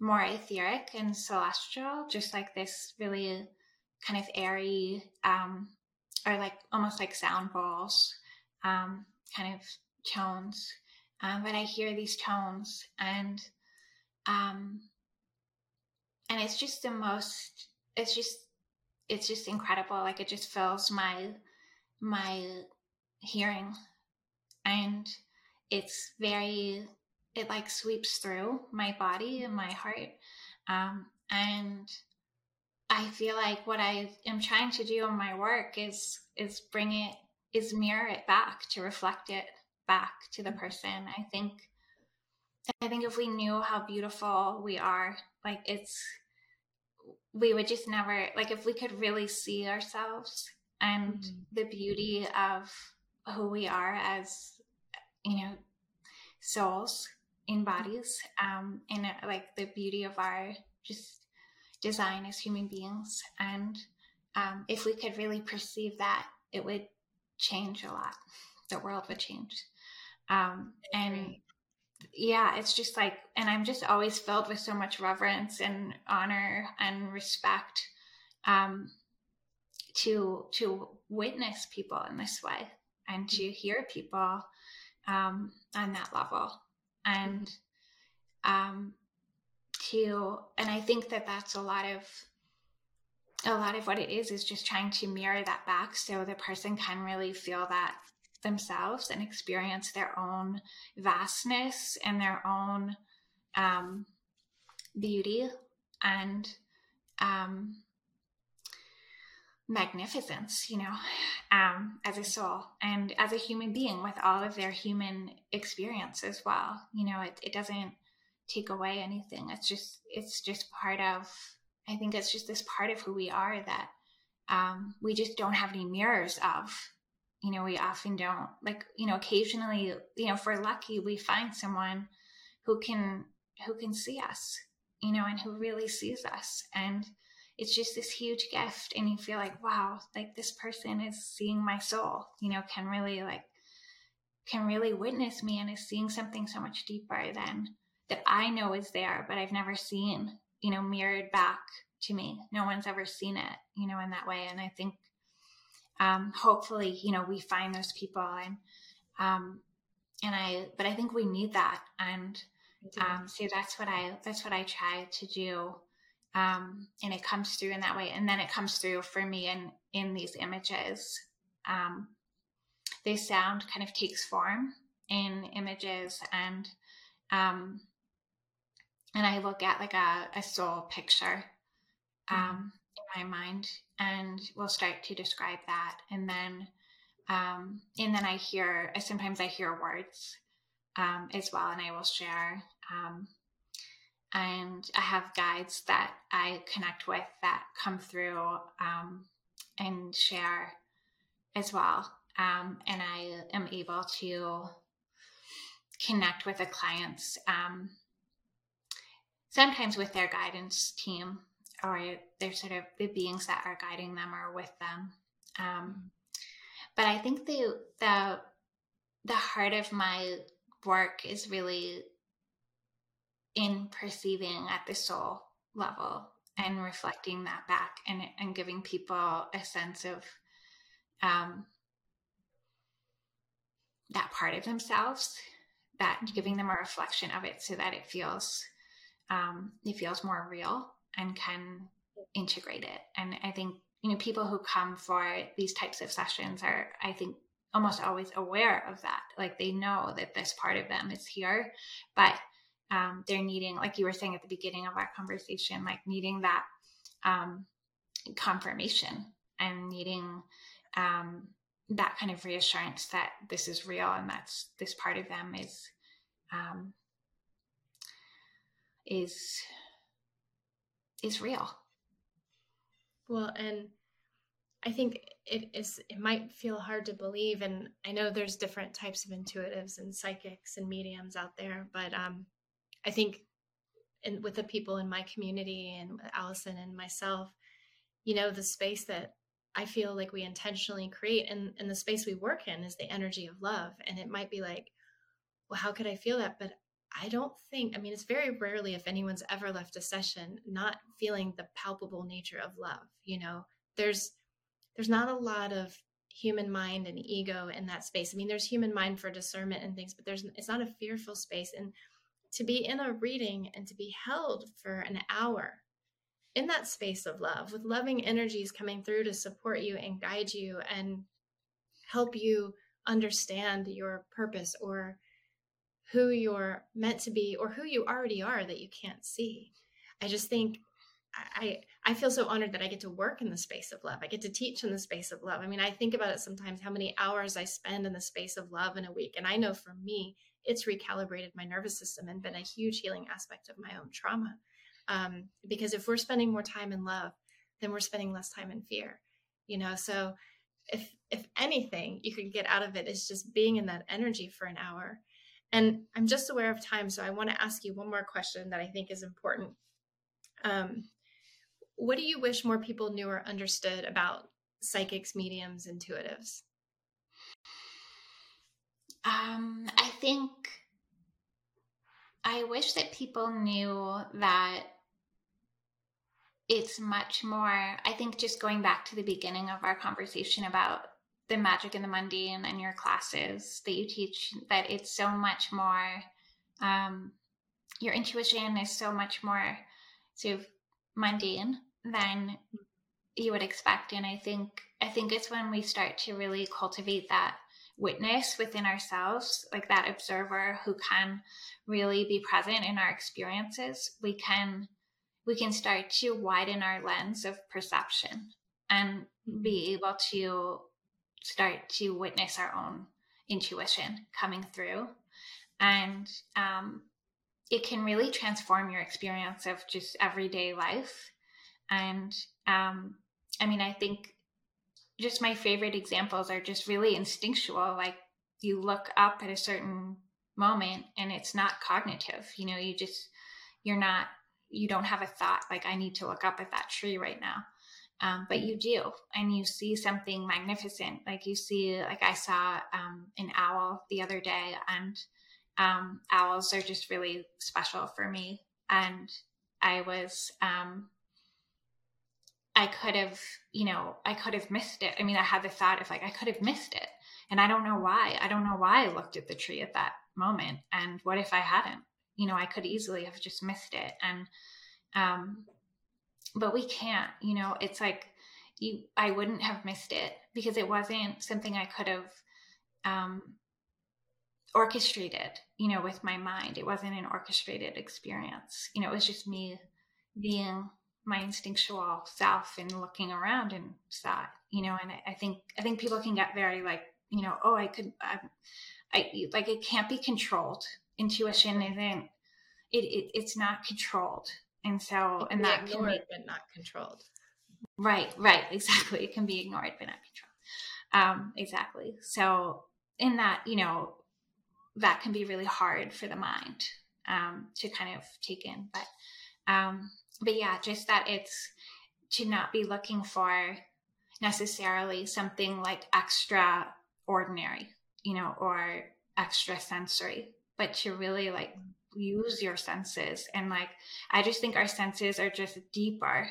more etheric and celestial just like this really kind of airy um, or like almost like sound bowls um, kind of tones. Um, but I hear these tones and um, and it's just the most it's just it's just incredible. Like it just fills my my hearing. And it's very it like sweeps through my body and my heart. Um, and I feel like what I am trying to do in my work is is bring it is mirror it back to reflect it back to the person. I think I think if we knew how beautiful we are, like it's we would just never like if we could really see ourselves and mm-hmm. the beauty of who we are as you know souls in bodies um and like the beauty of our just design as human beings. And um, if we could really perceive that, it would change a lot. The world would change. Um, and yeah, it's just like, and I'm just always filled with so much reverence and honor and respect um, to to witness people in this way and to hear people um, on that level and um, to and i think that that's a lot of a lot of what it is is just trying to mirror that back so the person can really feel that themselves and experience their own vastness and their own um, beauty and um, magnificence, you know, um, as a soul and as a human being with all of their human experience as well. You know, it, it doesn't take away anything. It's just, it's just part of, I think it's just this part of who we are that um, we just don't have any mirrors of. You know, we often don't like, you know, occasionally, you know, if we're lucky, we find someone who can, who can see us, you know, and who really sees us. And, it's just this huge gift and you feel like wow like this person is seeing my soul you know can really like can really witness me and is seeing something so much deeper than that i know is there but i've never seen you know mirrored back to me. No one's ever seen it you know in that way. And i think um hopefully you know we find those people and um and i but i think we need that. And um so that's what i that's what i try to do um, and it comes through in that way. And then it comes through for me in in these images. Um, the sound kind of takes form in images and um, and i look at like a, a soul picture mm-hmm. um, in my mind and we'll start to describe that and then um, and then i hear sometimes i hear words um, as well and i will share um, and I have guides that I connect with that come through um, and share as well. Um, and I am able to connect with the clients um, sometimes with their guidance team or they're sort of the beings that are guiding them or with them. Um, but I think the the the heart of my work is really in perceiving at the soul level and reflecting that back and, and giving people a sense of um, that part of themselves that giving them a reflection of it so that it feels um, it feels more real and can integrate it. And i think you know people who come for these types of sessions are i think almost always aware of that. Like they know that this part of them is here but um, they're needing, like you were saying at the beginning of our conversation, like needing that um, confirmation and needing um, that kind of reassurance that this is real and that's this part of them is um, is is real. Well, and I think it is it might feel hard to believe and I know there's different types of intuitives and psychics and mediums out there, but um I think and with the people in my community and Allison and myself, you know, the space that I feel like we intentionally create and, and the space we work in is the energy of love. And it might be like, well, how could I feel that? But I don't think, I mean, it's very rarely if anyone's ever left a session not feeling the palpable nature of love. You know, there's there's not a lot of human mind and ego in that space. I mean, there's human mind for discernment and things, but there's it's not a fearful space. And to be in a reading and to be held for an hour in that space of love with loving energies coming through to support you and guide you and help you understand your purpose or who you're meant to be or who you already are that you can't see. I just think I I feel so honored that I get to work in the space of love. I get to teach in the space of love. I mean, I think about it sometimes how many hours I spend in the space of love in a week. And I know for me, it's recalibrated my nervous system and been a huge healing aspect of my own trauma. Um, because if we're spending more time in love, then we're spending less time in fear. You know, so if if anything you can get out of it is just being in that energy for an hour. And I'm just aware of time, so I want to ask you one more question that I think is important. Um, what do you wish more people knew or understood about psychics, mediums, intuitives? Um, I think I wish that people knew that it's much more, I think, just going back to the beginning of our conversation about the magic and the mundane and your classes that you teach, that it's so much more, um, your intuition is so much more sort of mundane than you would expect. And I think, I think it's when we start to really cultivate that witness within ourselves, like that observer who can really be present in our experiences, we can we can start to widen our lens of perception and be able to start to witness our own intuition coming through. And um, it can really transform your experience of just everyday life. And um, I mean, I think just my favorite examples are just really instinctual. Like you look up at a certain moment and it's not cognitive, you know, you just, you're not you don't have a thought like I need to look up at that tree right now. Um, but you do, and you see something magnificent. Like you see, like I saw um, an owl the other day, and um, owls are just really special for me. And I was, um, I could have, you know, I could have missed it. I mean, I had the thought of like, I could have missed it. And I don't know why. I don't know why I looked at the tree at that moment. And what if I hadn't? you know, I could easily have just missed it. And, um, but we can't, you know, it's like you, I wouldn't have missed it because it wasn't something I could have, um, orchestrated, you know, with my mind. It wasn't an orchestrated experience. You know, it was just me being my instinctual self and looking around and saw it, you know, and I, I think, I think people can get very like, you know, oh, I could, I, I like it can't be controlled intuition isn't it, it it's not controlled and so and that ignored can be, but not controlled. Right right exactly. It can be ignored but not controlled. Um exactly. So in that you know that can be really hard for the mind um to kind of take in but um but yeah just that it's to not be looking for necessarily something like extra ordinary you know or extra sensory but to really like use your senses. And like i just think our senses are just deeper.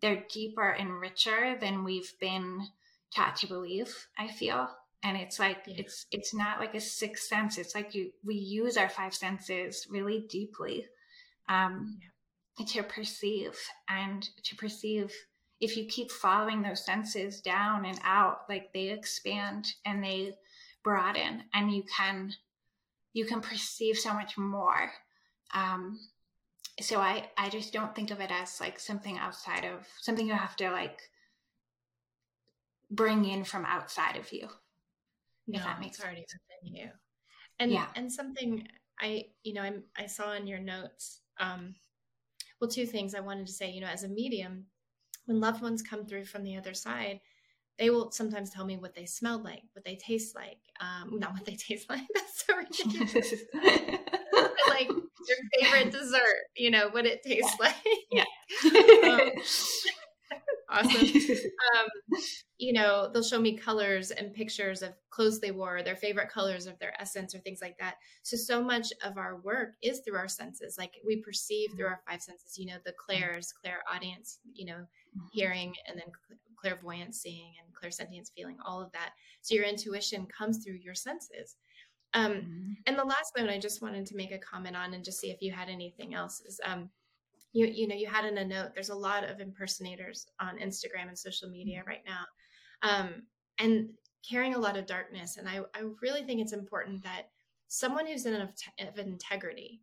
They're deeper and richer than we've been taught to believe i feel. And it's like yeah. it's it's not like a sixth sense. It's like you we use our five senses really deeply um yeah. to perceive. And to perceive if you keep following those senses down and out like they expand and they broaden and you can you can perceive so much more. Um, so I, I just don't think of it as like something outside of something you have to like bring in from outside of you. No, if that makes it's already within you. And yeah. and something I you know I'm, I saw in your notes. Um, well, two things I wanted to say. You know, as a medium, when loved ones come through from the other side, they will sometimes tell me what they smelled like, what they taste like. Um, not what they taste like. That's so ridiculous. like their favorite dessert, you know, what it tastes yeah. like. Yeah. um, awesome. Um, you know, they'll show me colors and pictures of clothes they wore, their favorite colors of their essence, or things like that. So, so much of our work is through our senses. Like we perceive through our five senses. You know, the clairs, audience. You know, mm-hmm. hearing, and then clairvoyance, seeing, and clairsentience, feeling. All of that. So your intuition comes through your senses. Um, mm-hmm. And the last one I just wanted to make a comment on, and just see if you had anything else, is um, you you know you had in a note there's a lot of impersonators on instagram and social media mm-hmm. right now um, and carrying a lot of darkness and I, I really think it's important that someone who's in of, of integrity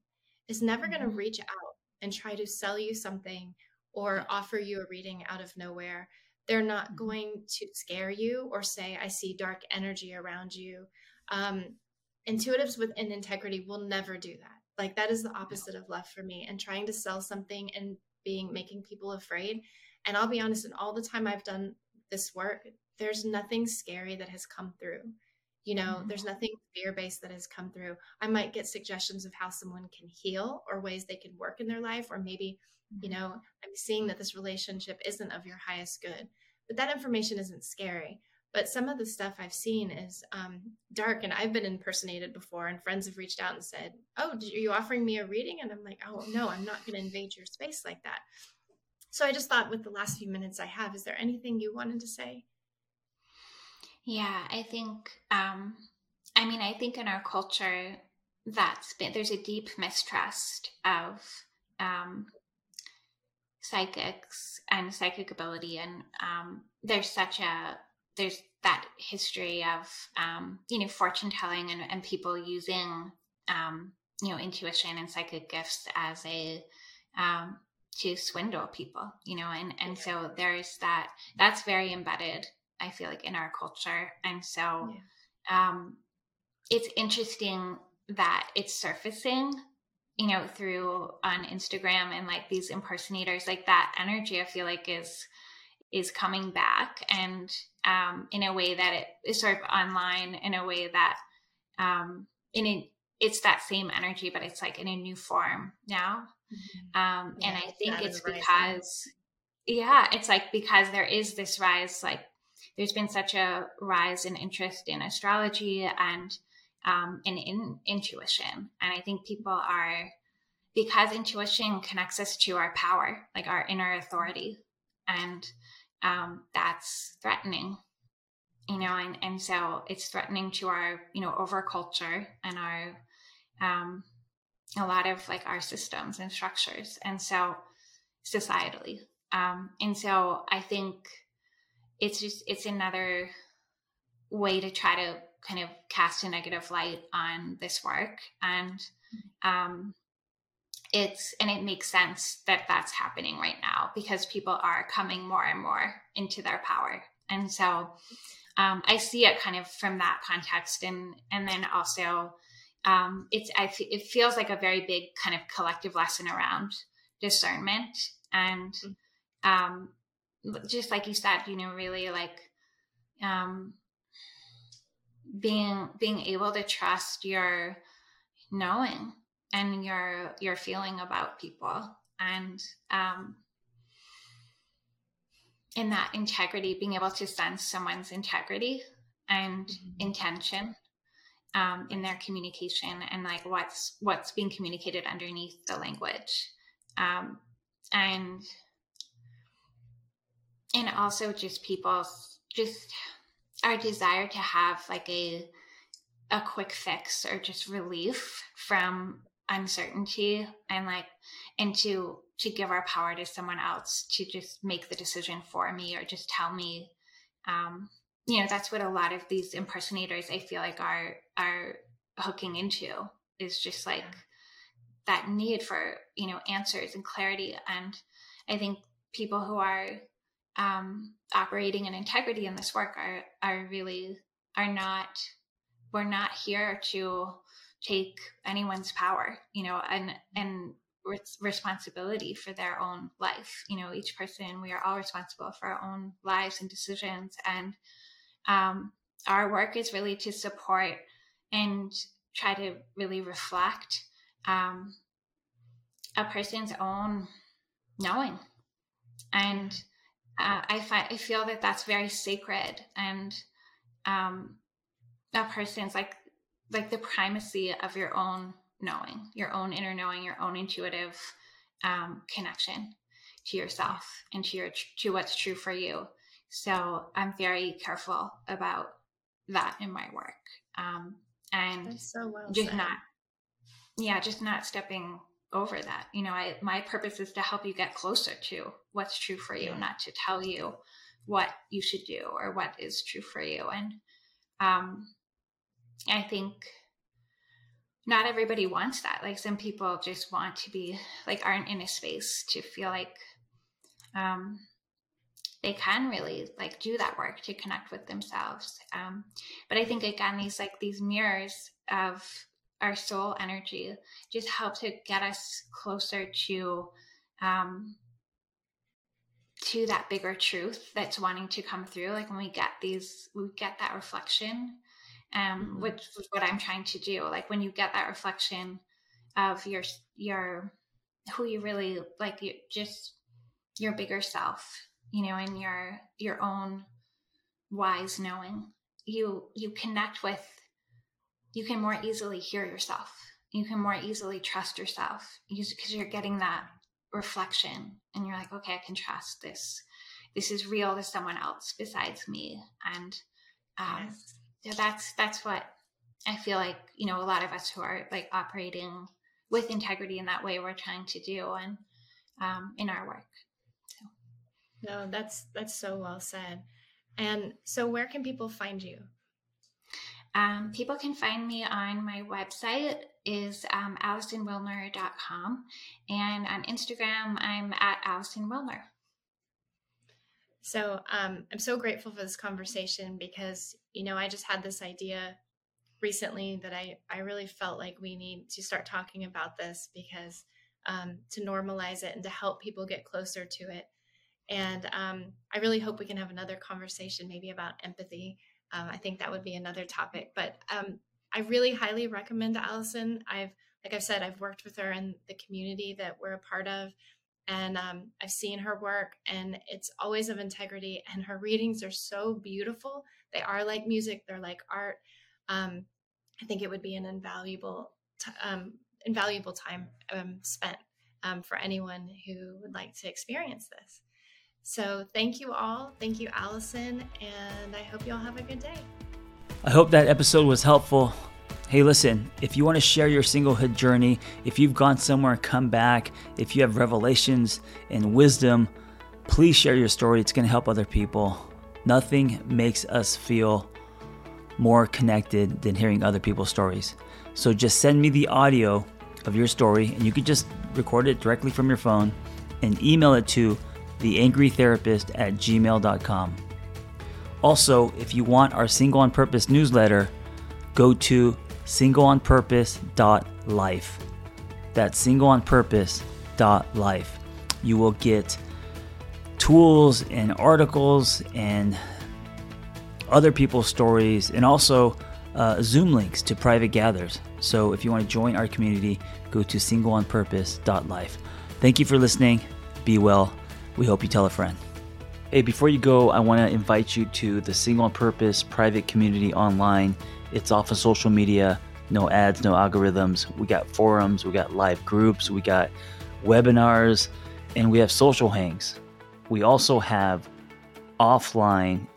is never going to mm-hmm. reach out and try to sell you something or offer you a reading out of nowhere they're not mm-hmm. going to scare you or say i see dark energy around you. Um, intuitives with an integrity will never do that. Like that is the opposite of love for me and trying to sell something and being making people afraid. And i'll be honest in all the time i've done this work there's nothing scary that has come through. You know mm-hmm. there's nothing fear based that has come through. I might get suggestions of how someone can heal or ways they can work in their life or maybe you mm-hmm. know i'm seeing that this relationship isn't of your highest good but that information isn't scary but some of the stuff I've seen is um, dark, and I've been impersonated before, and friends have reached out and said, "Oh, are you offering me a reading?" And I'm like, "Oh no, I'm not going to invade your space like that." So I just thought with the last few minutes I have, is there anything you wanted to say? Yeah, I think, um, I mean, I think in our culture, that's been, there's a deep mistrust of um, psychics and psychic ability. And um, there's such a, there's that history of, um, you know, fortune telling and, and people using, um, you know, intuition and psychic gifts as a, um, to swindle people, you know, and, and so there's that, that's very embedded, I feel like, in our culture. And so yeah. um, it's interesting that it's surfacing, you know, through on Instagram and like these impersonators, like that energy, I feel like is, is coming back and um, in a way that it is sort of online in a way that um, in a, it's that same energy, but it's like in a new form now. Mm-hmm. Um, yeah, and I think it's because, yeah, it's like because there is this rise, like there's been such a rise in interest in astrology and um, in, in intuition. And I think people are, because intuition connects us to our power, like our inner authority. And um, that's threatening, you know, and, and so it's threatening to our, you know, over culture and our, um, a lot of like our systems and structures and so societally um and so i think it's just it's another way to try to kind of cast a negative light on this work. And um it's and it makes sense that that's happening right now because people are coming more and more into their power. And so um, i see it kind of from that context. And and then also um, it's I f- it feels like a very big kind of collective lesson around discernment. And mm. um, just like you said, you know, really like um, being being able to trust your knowing and your your feeling about people and um, in that integrity, being able to sense someone's integrity and mm-hmm. intention um, in their communication and like what's what's being communicated underneath the language um, and and also just people's just our desire to have like a a quick fix or just relief from uncertainty and like and to to give our power to someone else to just make the decision for me or just tell me um you know that's what a lot of these impersonators i feel like are are hooking into is just like that need for you know answers and clarity. And i think people who are um, operating in integrity in this work are are really are not we're not here to take anyone's power you know and and responsibility for their own life. You know each person we are all responsible for our own lives and decisions and um, our work is really to support and try to really reflect um, a person's own knowing. And uh, I find I feel that that's very sacred and um, a person's like like the primacy of your own knowing, your own inner knowing, your own intuitive um, connection to yourself and to your to what's true for you. So I'm very careful about that in my work. Um, and so well just said. not, yeah, just not stepping over that. You know, I, my purpose is to help you get closer to what's true for you, not to tell you what you should do or what is true for you. And, um, I think not everybody wants that. Like some people just want to be like aren't in a space to feel like um they can really like do that work to connect with themselves um, but i think again these like these mirrors of our soul energy just help to get us closer to um, to that bigger truth that's wanting to come through like when we get these we get that reflection um mm-hmm. which is what i'm trying to do like when you get that reflection of your your who you really like you just your bigger self you know in your your own wise knowing you you connect with you can more easily hear yourself. You can more easily trust yourself. Because you're getting that reflection and you're like okay i can trust this. This is real to someone else besides me. And um, yes. so that's that's what i feel like you know a lot of us who are like operating with integrity in that way we're trying to do and um, in our work. So. no that's that's so well said. And so where can people find you um, people can find me on my website is um, AllisonWilner.com and on Instagram I'm at Allison Wilner. So um, I'm so grateful for this conversation because you know I just had this idea recently that I I really felt like we need to start talking about this because um, to normalize it and to help people get closer to it. And um, I really hope we can have another conversation maybe about empathy um, I think that would be another topic. But um, I really highly recommend Allison. I've, like I've said, I've worked with her in the community that we're a part of, and um, I've seen her work, and it's always of integrity. And her readings are so beautiful. They are like music. They're like art. Um, I think it would be an invaluable, t- um, invaluable time um, spent for anyone who would like to experience this. So thank you all. Thank you, Allison. And I hope you all have a good day. I hope that episode was helpful. Hey, listen, if you want to share your singlehood journey, if you've gone somewhere and come back, if you have revelations and wisdom, please share your story. It's going to help other people. Nothing makes us feel more connected than hearing other people's stories. So just send me the audio of your story, and you can just record it directly from your phone and email it to theangrytherapist at gmail.com. Also, if you want our Single on Purpose newsletter, go to singleonpurpose.life. That's singleonpurpose.life. You will get tools and articles and other people's stories and also uh, Zoom links to private gathers. So if you want to join our community, go to singleonpurpose.life. Thank you for listening. Be well. We hope you tell a friend. Hey, before you go, I want to invite you to the Single on Purpose private community online. It's off of social media, no ads, no algorithms. We got forums, we got live groups, we got webinars, and we have social hangs. We also have offline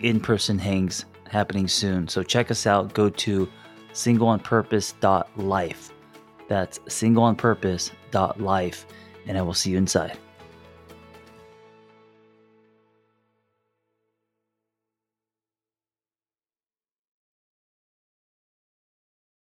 in person hangs happening soon. So check us out. Go to singleonpurpose.life. That's singleonpurpose.life, and I will see you inside.